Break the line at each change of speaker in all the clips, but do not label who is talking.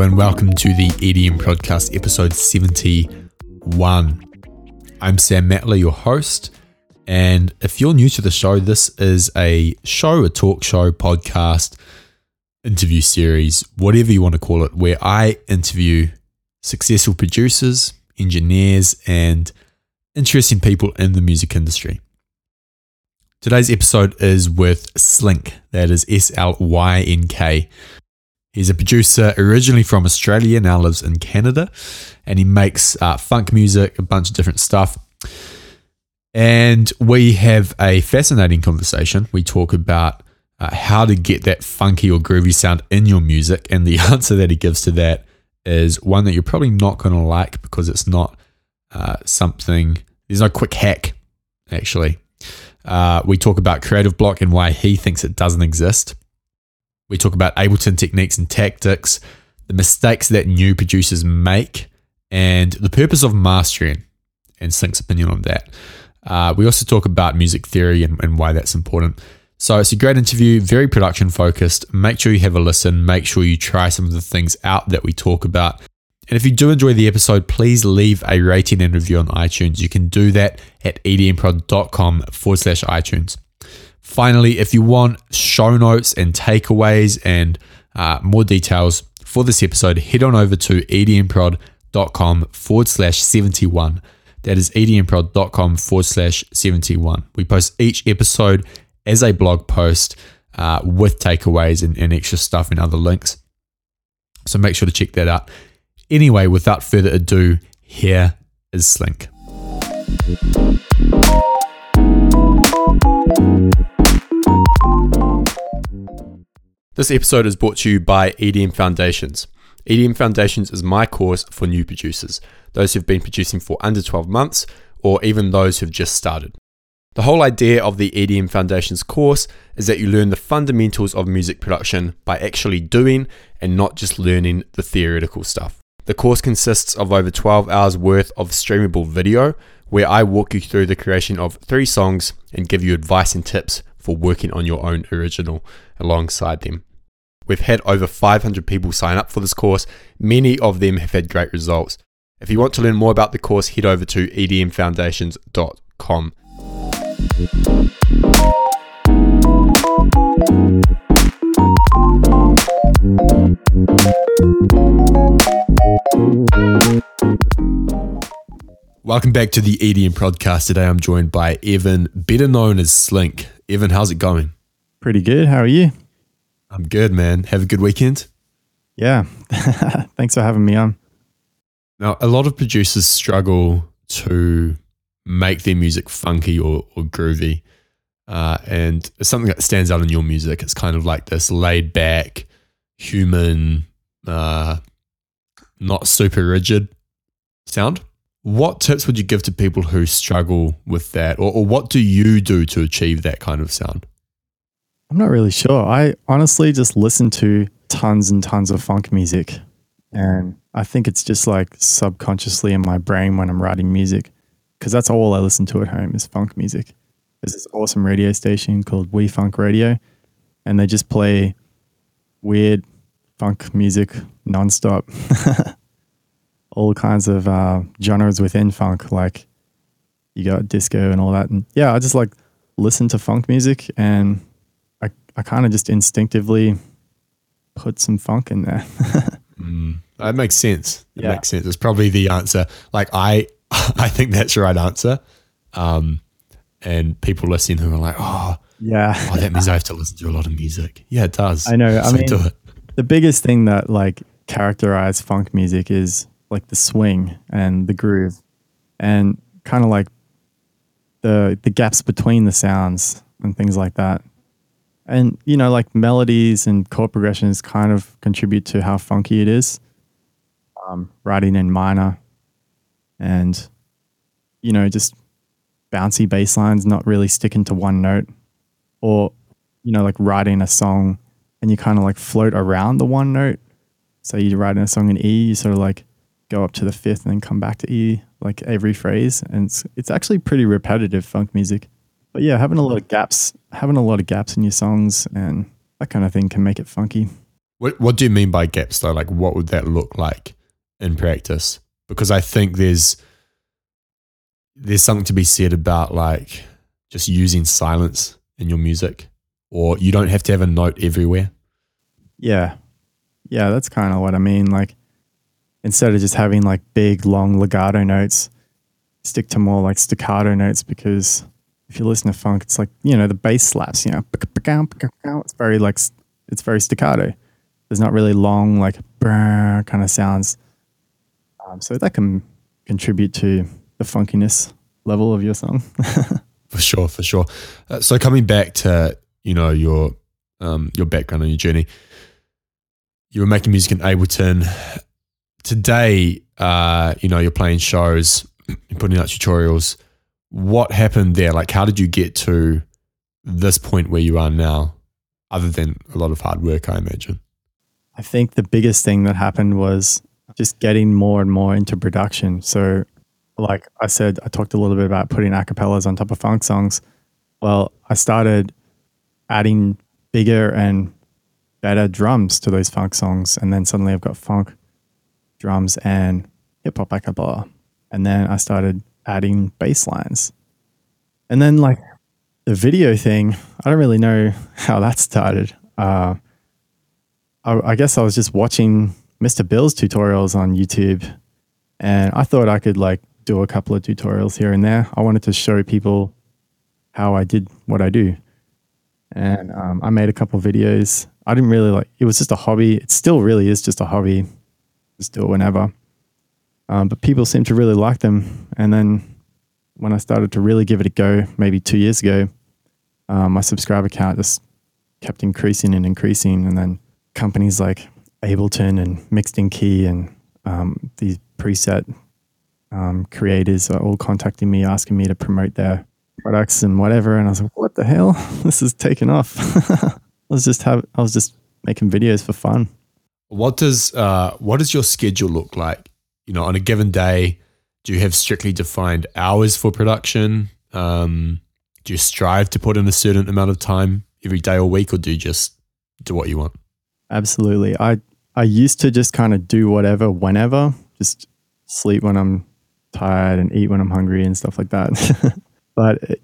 And welcome to the EDM Podcast, episode 71. I'm Sam Matla, your host. And if you're new to the show, this is a show, a talk show, podcast, interview series, whatever you want to call it, where I interview successful producers, engineers, and interesting people in the music industry. Today's episode is with Slynk, that is S L Y N K. He's a producer originally from Australia, now lives in Canada, and he makes uh, funk music, a bunch of different stuff. And we have a fascinating conversation. We talk about uh, how to get that funky or groovy sound in your music. And the answer that he gives to that is one that you're probably not going to like because it's not uh, something, there's no quick hack, actually. Uh, we talk about creative block and why he thinks it doesn't exist. We talk about Ableton techniques and tactics, the mistakes that new producers make, and the purpose of mastering, and Slynk's opinion on that. Uh, we also talk about music theory and, and why that's important. So it's a great interview, very production focused. Make sure you have a listen. Make sure you try some of the things out that we talk about. And if you do enjoy the episode, please leave a rating and review on iTunes. You can do that at edmprod.com forward slash iTunes. Finally, if you want show notes and takeaways and uh, more details for this episode, head on over to edmprod.com forward slash 71. That is edmprod.com forward slash 71. We post each episode as a blog post uh, with takeaways and, and extra stuff and other links. So make sure to check that out. Anyway, without further ado, here is Slynk. This episode is brought to you by EDM Foundations. EDM Foundations is my course for new producers, those who've been producing for under 12 months, or even those who've just started. The whole idea of the EDM Foundations course is that you learn the fundamentals of music production by actually doing and not just learning the theoretical stuff. The course consists of over 12 hours worth of streamable video where I walk you through the creation of three songs and give you advice and tips for working on your own original alongside them. We've had over 500 people sign up for this course. Many of them have had great results. If you want to learn more about the course, head over to edmfoundations.com. Welcome back to the EDM podcast. Today I'm joined by Evan, better known as Slynk. Evan, how's it going?
Pretty good. How are you?
I'm good, man. Have a good weekend.
Yeah. Thanks for having me on.
Now, a lot of producers struggle to make their music funky or, or groovy. Uh, and it's something that stands out in your music. It's kind of like this laid back, human, uh, not super rigid sound. What tips would you give to people who struggle with that? Or, or what do you do to achieve that kind of sound?
I'm not really sure. I honestly just listen to tons and tons of funk music. And I think it's just like subconsciously in my brain when I'm writing music, because that's all I listen to at home is funk music. There's this awesome radio station called WEFUNK Radio, and they just play weird funk music nonstop. all kinds of uh, genres within funk, like you got disco and all that. And yeah, I just like listen to funk music and I, kind of just instinctively put some funk in there.
mm, that makes sense. That yeah. makes sense. It's probably the answer. Like I, I think that's the right answer. Um, and people listening who are like, oh,
yeah,
oh, that means I have to listen to a lot of music. Yeah, it does.
I know. I mean, the biggest thing that like characterize funk music is like the swing and the groove and kind of like the the gaps between the sounds and things like that. And you know, like melodies and chord progressions kind of contribute to how funky it is. Um, writing in minor and you know, just bouncy bass lines not really sticking to one note or you know, like writing a song and you kind of like float around the one note. So you're writing a song in E, you sort of like go up to the fifth and then come back to E like every phrase. And it's, it's actually pretty repetitive funk music. But yeah, having a lot of gaps, having a lot of gaps in your songs and that kind of thing can make it funky.
What What do you mean by gaps though? Like, what would that look like in practice? Because I think there's there's something to be said about like just using silence in your music, or you don't have to have a note everywhere.
Yeah. Yeah, that's kind of what I mean. Like instead of just having like big long legato notes, stick to more like staccato notes because if you listen to funk, it's like, you know, the bass slaps, you know, it's very like, it's very staccato. There's not really long, like, kind of sounds. Um, so that can contribute to the funkiness level of your song.
for sure, for sure. Uh, so coming back to, you know, your, um, your background and your journey, you were making music in Ableton. Today, uh, you know, you're playing shows, you're putting out tutorials. What happened there? Like, how did you get to this point where you are now, other than a lot of hard work, I imagine?
I think the biggest thing that happened was just getting more and more into production. So, like I said, I talked a little bit about putting acapellas on top of funk songs. Well, I started adding bigger and better drums to those funk songs. And then suddenly I've got funk drums and hip hop acapella. And then I started adding bass lines. And then like the video thing, I don't really know how that started. Uh, I, I guess I was just watching Mr. Bill's tutorials on YouTube and I thought I could like do a couple of tutorials here and there. I wanted to show people how I did what I do. And um, I made a couple videos I didn't really like. It was just a hobby. It still really is just a hobby. Just do it whenever. Um, but people seem to really like them. And then when I started to really give it a go, maybe two years ago, um, my subscriber count just kept increasing and increasing. And then companies like Ableton and Mixed in Key and um, these preset um, creators are all contacting me, asking me to promote their products and whatever. And I was like, what the hell? This is taking off. I was just have I was just making videos for fun.
What does uh, what does your schedule look like? You know, on a given day, do you have strictly defined hours for production? Um, do you strive to put in a certain amount of time every day or week, or do you just do what you want?
Absolutely. I I used to just kind of do whatever, whenever, just sleep when I'm tired and eat when I'm hungry and stuff like that. but it,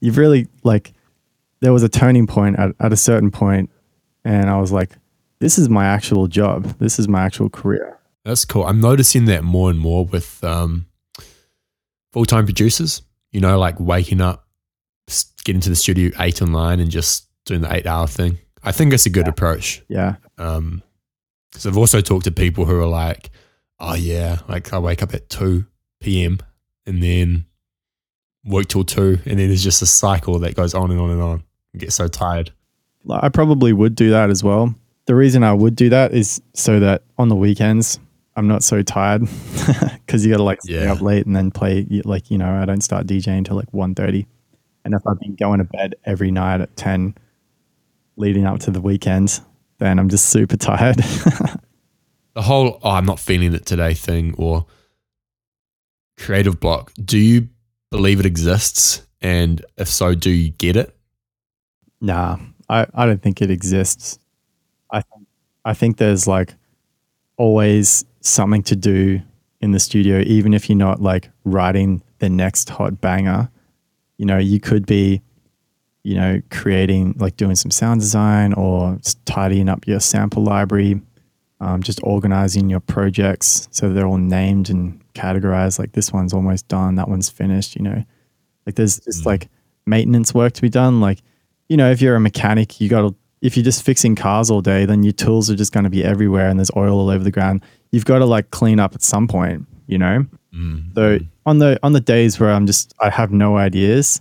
you've really like there was a turning point at, at a certain point, and I was like, this is my actual job. This is my actual career.
That's cool. I'm noticing that more and more with um, full time producers. You know, like waking up, getting to the studio eight and nine, and just doing the eight hour thing. I think it's a good
yeah.
approach.
Yeah.
Um, because I've also talked to people who are like, oh yeah, like I wake up at two p.m. and then work till two, and then there's just a cycle that goes on and on and on. I get so tired.
I probably would do that as well. The reason I would do that is so that on the weekends I'm not so tired because you got to like stay yeah. up late and then play. Like you know, I don't start DJing until like 1.30. and if I've been going to bed every night at ten, leading up to the weekend, then I'm just super tired.
the whole "oh, I'm not feeling it today" thing or creative block. Do you believe it exists? And if so, do you get it?
Nah, I, I don't think it exists. I think I think there's like always something to do in the studio, even if you're not like writing the next hot banger. You know, you could be, you know, creating like doing some sound design or tidying up your sample library, um, just organizing your projects so they're all named and categorized. Like this one's almost done, that one's finished. You know, like there's just mm. like maintenance work to be done. Like, you know, if you're a mechanic, you got to, if you're just fixing cars all day, then your tools are just going to be everywhere and there's oil all over the ground. You've got to like clean up at some point, you know? Mm. So on the, on the days where I'm just, I have no ideas,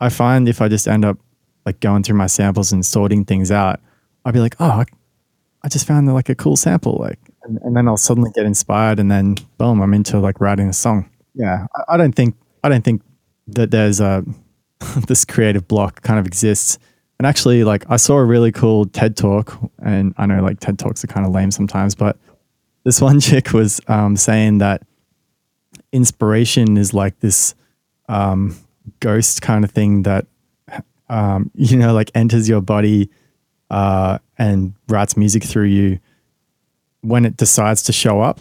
I find if I just end up like going through my samples and sorting things out, I'll be like, oh, I, just found like a cool sample. Like, and, and, then I'll suddenly get inspired and then boom, I'm into like writing a song. Yeah. I, I don't think, I don't think that there's a this creative block kind of exists. And actually, like I saw a really cool TED talk, and I know like TED talks are kind of lame sometimes, but this one chick was um, saying that inspiration is like this um, ghost kind of thing that um, you know like enters your body uh, and writes music through you when it decides to show up.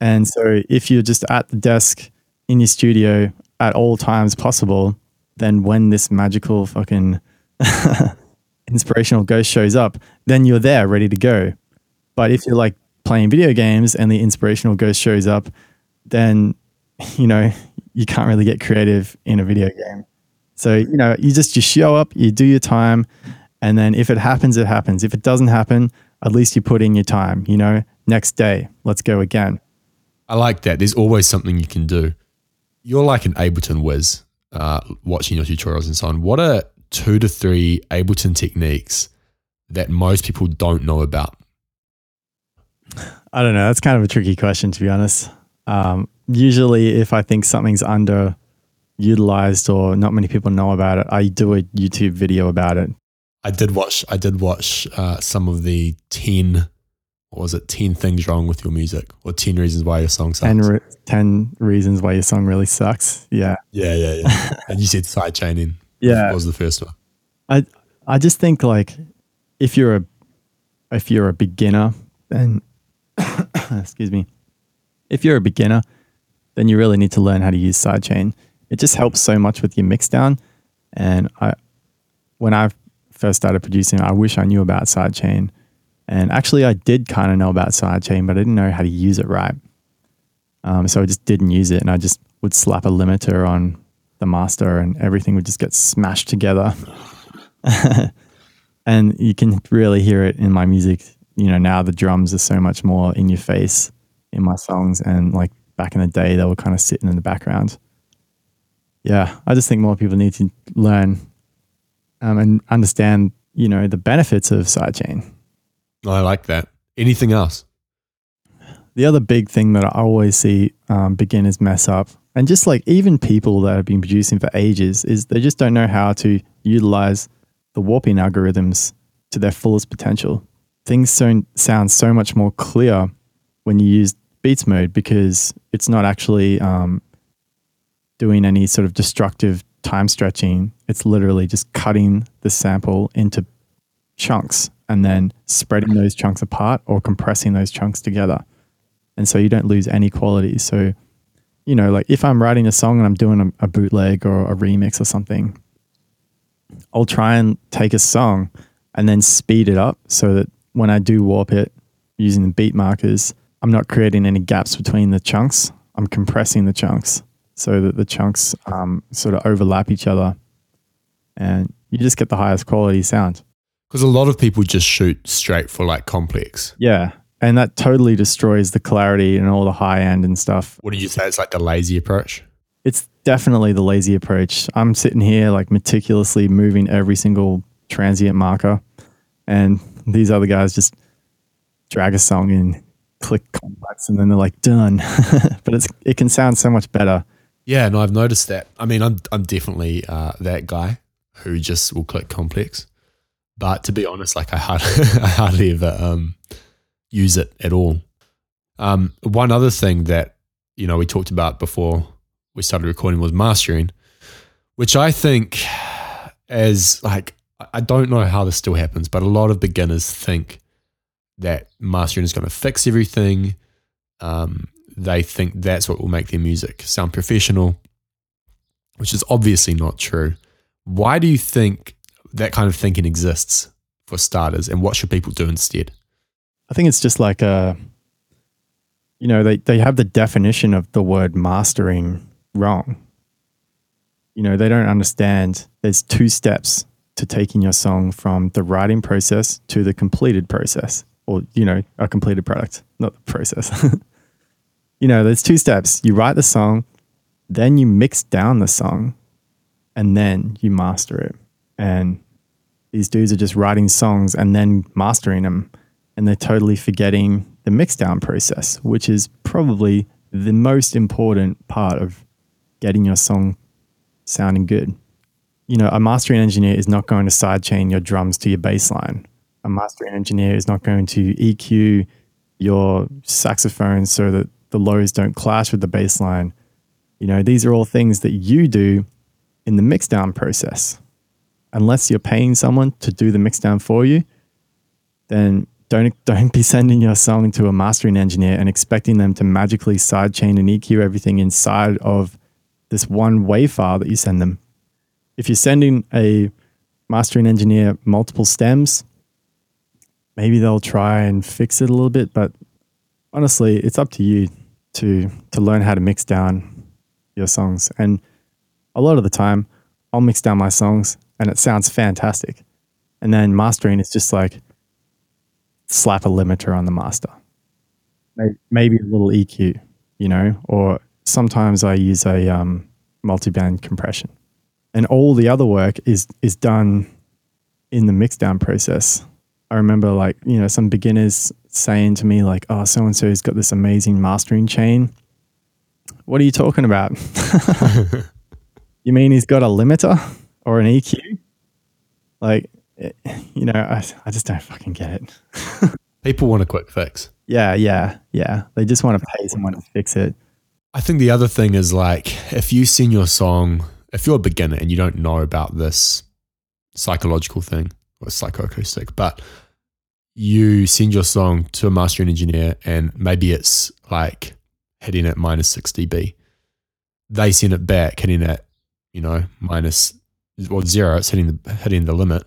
And so if you're just at the desk in your studio at all times possible, then when this magical fucking inspirational ghost shows up, then you're there ready to go. But if you're like playing video games and the inspirational ghost shows up, then you know you can't really get creative in a video game. So you know you just you show up, you do your time, and then if it happens, it happens. If it doesn't happen, at least you put in your time. You know, next day, let's go again.
I like that. There's always something you can do. You're like an Ableton whiz, uh, watching your tutorials and so on. What are two to three Ableton techniques that most people don't know about?
I don't know. That's kind of a tricky question, to be honest. Um, usually, if I think something's underutilized or not many people know about it, I do a YouTube video about it.
I did watch. I did watch uh, some of the ten. What was it? Ten things wrong with your music, or ten reasons why your song sucks.
10, re- 10 reasons why your song really sucks. Yeah.
Yeah, yeah, yeah. and you said sidechaining.
Yeah.
was the first one.
I I just think like if you're a if you're a beginner, then excuse me, if you're a beginner, then you really need to learn how to use sidechain. It just helps so much with your mixdown. And I, when I first started producing, I wish I knew about sidechain. And actually, I did kind of know about sidechain, but I didn't know how to use it right. Um, so I just didn't use it, and I just would slap a limiter on the master, and everything would just get smashed together. and you can really hear it in my music. You know, now the drums are so much more in your face in my songs, and like back in the day, they were kind of sitting in the background. Yeah, I just think more people need to learn um, and understand, you know, the benefits of sidechain.
I like that. Anything else?
The other big thing that I always see um, beginners mess up, and just like even people that have been producing for ages, is they just don't know how to utilize the warping algorithms to their fullest potential. Things so, sound so much more clear when you use beats mode because it's not actually um, doing any sort of destructive time stretching. It's literally just cutting the sample into chunks and then spreading those chunks apart or compressing those chunks together. And so you don't lose any quality. So, you know, like if I'm writing a song and I'm doing a, a bootleg or a remix or something, I'll try and take a song and then speed it up so that when I do warp it using the beat markers, I'm not creating any gaps between the chunks. I'm compressing the chunks so that the chunks um, sort of overlap each other and you just get the highest quality sound.
Because a lot of people just shoot straight for like complex.
Yeah. And that totally destroys the clarity and all the high end and stuff.
What do you say? It's like the lazy approach.
It's definitely the lazy approach. I'm sitting here like meticulously moving every single transient marker, and these other guys just drag a song in, click complex, and then they're like done. but it's it can sound so much better.
Yeah, no, I've noticed that. I mean, I'm I'm definitely uh, that guy who just will click complex. But to be honest, like I hardly, I hardly ever um, use it at all. Um, one other thing that you know we talked about before we started recording was mastering, which I think as like I don't know how this still happens, but a lot of beginners think that mastering is going to fix everything. Um, they think that's what will make their music sound professional, which is obviously not true. Why do you think that kind of thinking exists for starters, and what should people do instead?
I think it's just like a, you know, they, they have the definition of the word mastering wrong. You know, they don't understand there's two steps to taking your song from the writing process to the completed process, or, you know, a completed product, not the process. you know, there's two steps. You write the song, then you mix down the song, and then you master it. And these dudes are just writing songs and then mastering them, and they're totally forgetting the mixdown process, which is probably the most important part of getting your song sounding good. You know, a mastering engineer is not going to sidechain your drums to your bass line. A mastering engineer is not going to EQ your saxophone so that the lows don't clash with the bass line. You know, these are all things that you do in the mixdown process. Unless you're paying someone to do the mixdown for you, then don't don't be sending your song to a mastering engineer and expecting them to magically sidechain and EQ everything inside of this one WAV file that you send them. If you're sending a mastering engineer multiple stems, maybe they'll try and fix it a little bit, but honestly, it's up to you to to learn how to mix down your songs. And a lot of the time, I'll mix down my songs and it sounds fantastic. And then mastering is just like slap a limiter on the master. Maybe a little EQ, you know, or sometimes I use a um, multi-band compression. And all the other work is is done in the mixdown process. I remember like, you know, some beginners saying to me like, "Oh, so and so's got this amazing mastering chain." What are you talking about? you mean he's got a limiter or an EQ? Like, eh, you know, I, I just don't fucking get it.
People want a quick fix.
Yeah, yeah, yeah. They just want to pay someone to fix it.
I think the other thing is like if you sing your song, if you're a beginner and you don't know about this psychological thing or psychoacoustic, but you send your song to a mastering engineer and maybe it's like hitting at minus 6 dB. They send it back hitting at, you know, minus well zero, it's hitting the hitting the limit.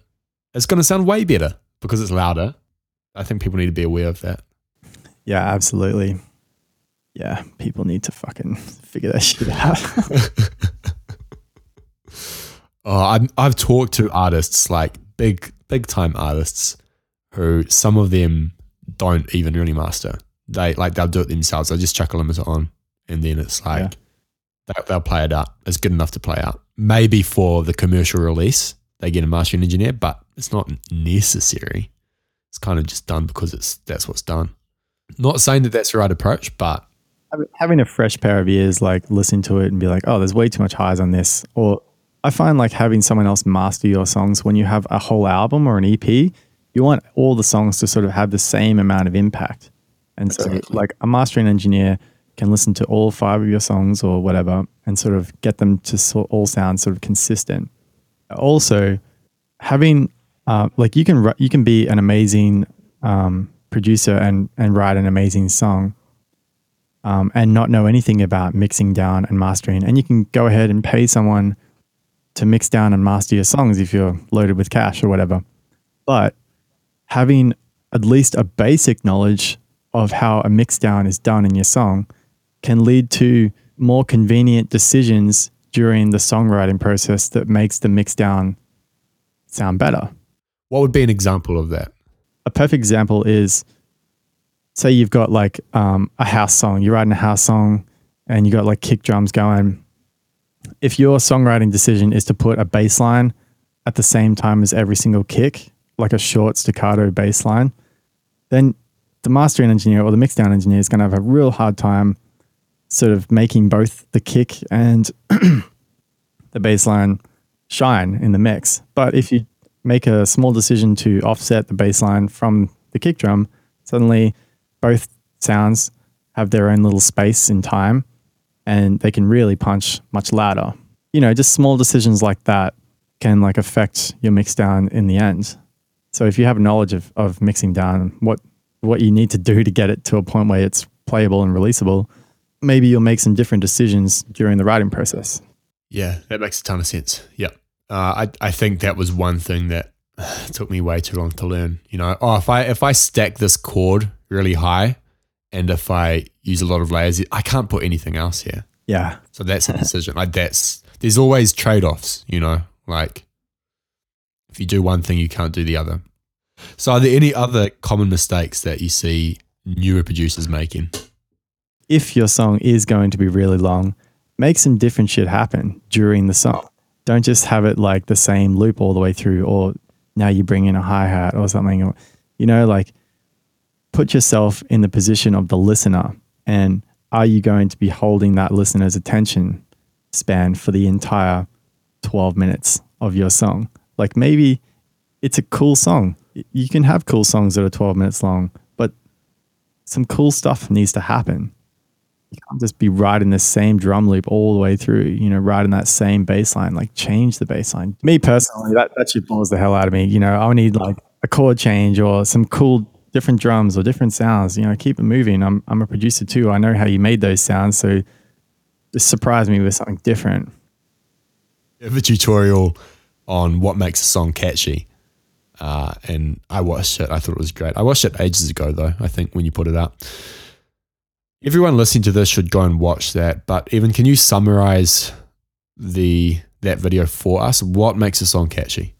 It's gonna sound way better because it's louder. I think people need to be aware of that.
Yeah, absolutely. Yeah, people need to fucking figure that shit out.
oh, I've, I've talked to artists, like big, big time artists, who some of them don't even really master. They like they'll do it themselves. They'll just chuck a limiter on, and then it's like yeah. they, they'll play it out. It's good enough to play out. Maybe for the commercial release, they get a mastering engineer, but it's not necessary. It's kind of just done because it's that's what's done. Not saying that that's the right approach, but
having a fresh pair of ears, like listen to it and be like, oh, there's way too much highs on this. Or I find like having someone else master your songs when you have a whole album or an EP, you want all the songs to sort of have the same amount of impact. And so, like a mastering engineer can listen to all five of your songs or whatever and sort of get them to all sound sort of consistent. Also, having uh, like you can you can be an amazing um, producer and and write an amazing song, um, and not know anything about mixing down and mastering. And you can go ahead and pay someone to mix down and master your songs if you're loaded with cash or whatever. But having at least a basic knowledge of how a mix down is done in your song can lead to more convenient decisions during the songwriting process that makes the mix down sound better.
What would be an example of that?
A perfect example is say you've got like um, a house song, you're writing a house song and you got like kick drums going. If your songwriting decision is to put a bass line at the same time as every single kick, like a short staccato bass line, then the mastering engineer or the mixdown engineer is going to have a real hard time sort of making both the kick and the bass line shine in the mix. But if you make a small decision to offset the bass line from the kick drum, suddenly both sounds have their own little space in time and they can really punch much louder. You know, just small decisions like that can like affect your mix down in the end. So if you have knowledge of, of mixing down, what what you need to do to get it to a point where it's playable and releasable, maybe you'll make some different decisions during the writing process.
Yeah, that makes a ton of sense. Yeah. Uh, I, I think that was one thing that took me way too long to learn. You know, oh, if I if I stack this chord really high, and if I use a lot of layers, I can't put anything else here.
Yeah.
So that's a decision. like that's there's always trade offs. You know, like if you do one thing, you can't do the other. So, are there any other common mistakes that you see newer producers making?
If your song is going to be really long, make some different shit happen during the song. Don't just have it like the same loop all the way through, or now you bring in a hi hat or something. Or, you know, like put yourself in the position of the listener and are you going to be holding that listener's attention span for the entire 12 minutes of your song? Like maybe it's a cool song. You can have cool songs that are 12 minutes long, but some cool stuff needs to happen. Can't just be riding the same drum loop all the way through, you know, riding that same bass line. Like change the bass line. Me personally, that, that shit blows the hell out of me. You know, I need like a chord change or some cool different drums or different sounds. You know, keep it moving. I'm I'm a producer too. I know how you made those sounds, so just surprise me with something different.
Have a tutorial on what makes a song catchy. Uh, and I watched it. I thought it was great. I watched it ages ago, though. I think when you put it up, everyone listening to this should go and watch that. But even, can you summarize the that video for us? What makes a song catchy?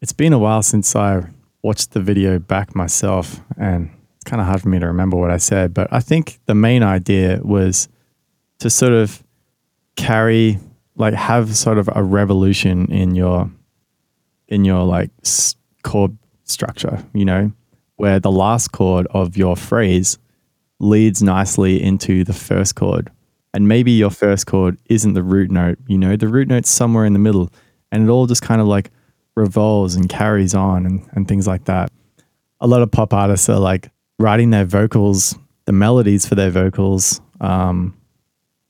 It's been a while since I watched the video back myself, and it's kind of hard for me to remember what I said. But I think the main idea was to sort of carry, like, have sort of a revolution in your in your like chord structure. You know, where the last chord of your phrase leads nicely into the first chord. And maybe your first chord isn't the root note, you know, the root note's somewhere in the middle. And it all just kind of like revolves and carries on and, and things like that. A lot of pop artists are like writing their vocals, the melodies for their vocals, um,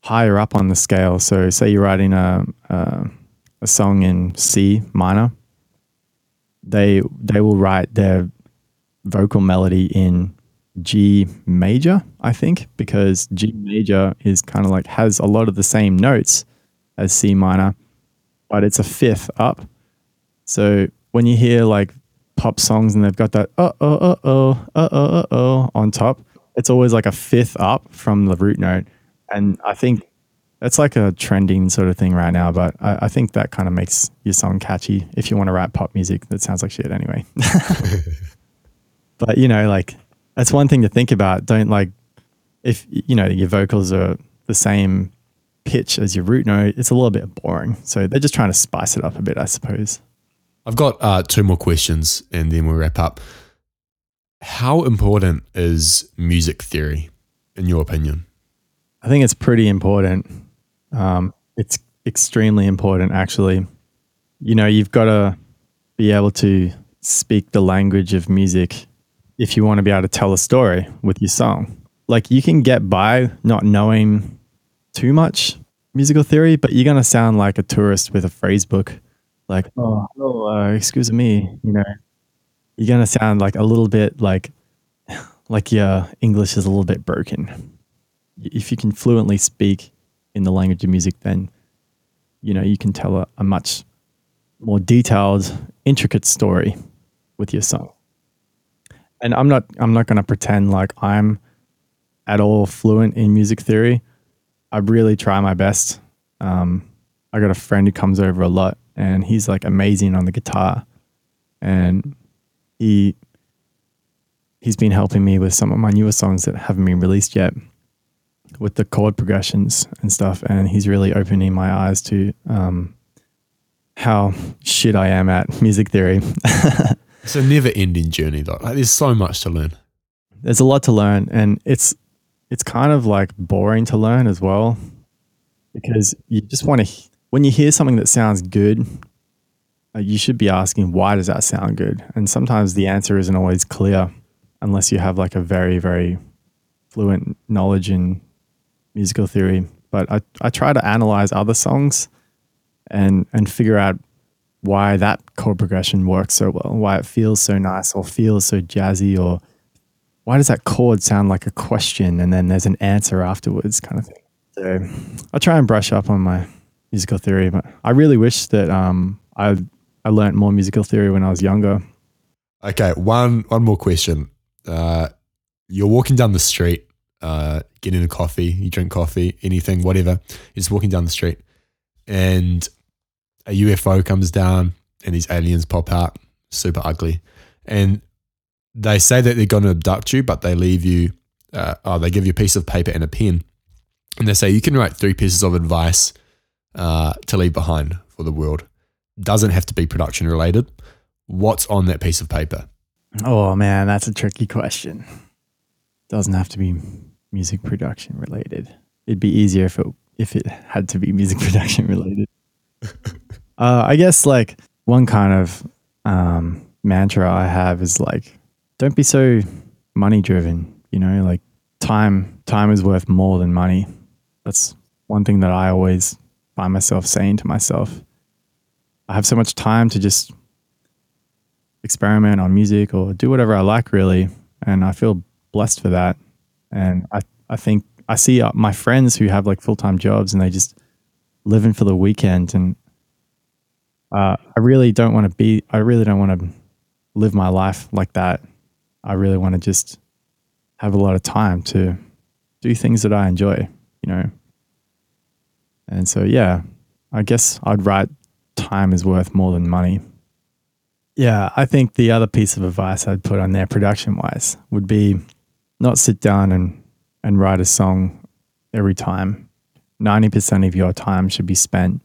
higher up on the scale. So, say you're writing a, a, a song in C minor, they they will write their vocal melody in G major, I think, because G major is kind of like has a lot of the same notes as C minor, but it's a fifth up. So when you hear like pop songs and they've got that uh oh uh oh uh oh uh oh on top, it's always like a fifth up from the root note. And I think that's like a trending sort of thing right now, but I, I think that kind of makes your song catchy if you want to write pop music that sounds like shit anyway. but you know, like that's one thing to think about. Don't like if you know your vocals are the same pitch as your root note, it's a little bit boring. So they're just trying to spice it up a bit, I suppose.
I've got uh, two more questions and then we'll wrap up. How important is music theory, in your opinion?
I think it's pretty important. Um, it's extremely important, actually. You know, you've got to be able to speak the language of music if you want to be able to tell a story with your song. Like, you can get by not knowing too much musical theory, but you're going to sound like a tourist with a phrase book like, oh, hello, uh, excuse me, you know, you're gonna sound like a little bit like like your English is a little bit broken. If you can fluently speak in the language of music, then you know you can tell a, a much more detailed, intricate story with your song. And I'm not I'm not gonna pretend like I'm at all fluent in music theory. I really try my best. Um, I got a friend who comes over a lot and he's like amazing on the guitar and he he's been helping me with some of my newer songs that haven't been released yet with the chord progressions and stuff and he's really opening my eyes to um, how shit I am at music theory.
it's a never ending journey though. Like, there's so much to learn.
There's a lot to learn and it's it's kind of like boring to learn as well because you just want to when you hear something that sounds good, uh, you should be asking, why does that sound good? And sometimes the answer isn't always clear unless you have like a very, very fluent knowledge in musical theory. But I, I try to analyze other songs and, and figure out why that chord progression works so well, why it feels so nice or feels so jazzy, or why does that chord sound like a question and then there's an answer afterwards, kind of thing. So I try and brush up on my musical theory. But I really wish that um, I I learned more musical theory when I was younger.
Okay, one one more question. Uh, you're walking down the street, uh, getting a coffee. You drink coffee, anything, whatever. You're just walking down the street, and a UFO comes down, and these aliens pop out, super ugly, and they say that they're going to abduct you, but they leave you. Uh, oh, they give you a piece of paper and a pen, and they say you can write three pieces of advice uh, to leave behind for the world. Doesn't have to be production related. What's on that piece of paper?
Oh man, that's a tricky question. Doesn't have to be music production related. It'd be easier if it if it had to be music production related. uh, I guess like one kind of um, mantra I have is like, don't be so money driven. You know, like time time is worth more than money. That's one thing that I always find myself saying to myself, I have so much time to just experiment on music or do whatever I like, really. And I feel blessed for that. And I, I think I see uh, my friends who have like full time jobs and they just living for the weekend. And uh, I really don't want to be, I really don't want to live my life like that. I really want to just have a lot of time to do things that I enjoy, you know. And so, yeah, I guess I'd write time is worth more than money. Yeah, I think the other piece of advice I'd put on there, production wise, would be not sit down and, and write a song every time. 90% of your time should be spent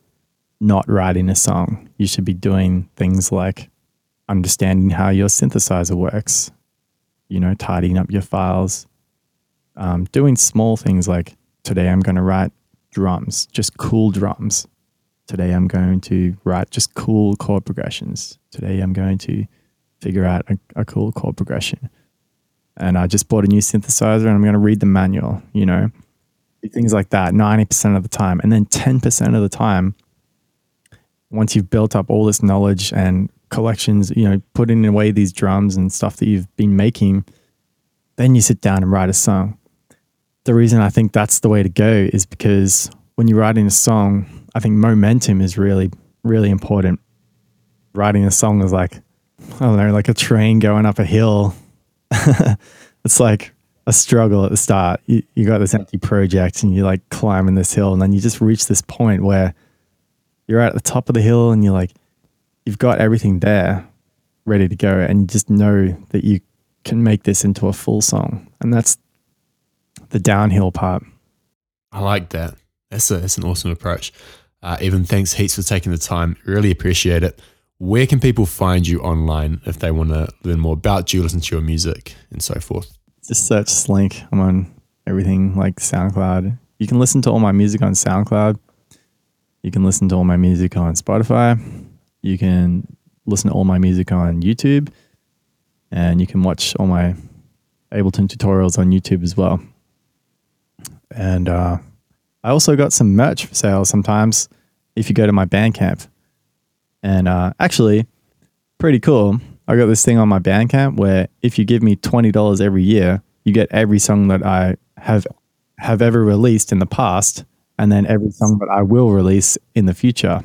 not writing a song. You should be doing things like understanding how your synthesizer works, you know, tidying up your files, um, doing small things like today I'm going to write drums, just cool drums. Today I'm going to write just cool chord progressions. Today I'm going to figure out a, a cool chord progression. And I just bought a new synthesizer and I'm going to read the manual, you know, things like that 90% of the time. And then 10% of the time, once you've built up all this knowledge and collections, you know, putting away these drums and stuff that you've been making, then you sit down and write a song. The reason I think that's the way to go is because when you're writing a song, I think momentum is really, really important. Writing a song is like, I don't know, like a train going up a hill. it's like a struggle at the start. You, you got this empty project and you're like climbing this hill, and then you just reach this point where you're at the top of the hill and you're like, you've got everything there ready to go, and you just know that you can make this into a full song. And that's the downhill part.
I like that. That's, a, that's an awesome approach. Uh, Evan, thanks heaps for taking the time. Really appreciate it. Where can people find you online if they want to learn more about you, listen to your music, and so forth?
Just search Slynk. I'm on everything like SoundCloud. You can listen to all my music on SoundCloud. You can listen to all my music on Spotify. You can listen to all my music on YouTube. And you can watch all my Ableton tutorials on YouTube as well. And uh, I also got some merch for sale sometimes if you go to my Bandcamp. And uh, actually, pretty cool. I got this thing on my Bandcamp where if you give me twenty dollars every year, you get every song that I have have ever released in the past, and then every song that I will release in the future.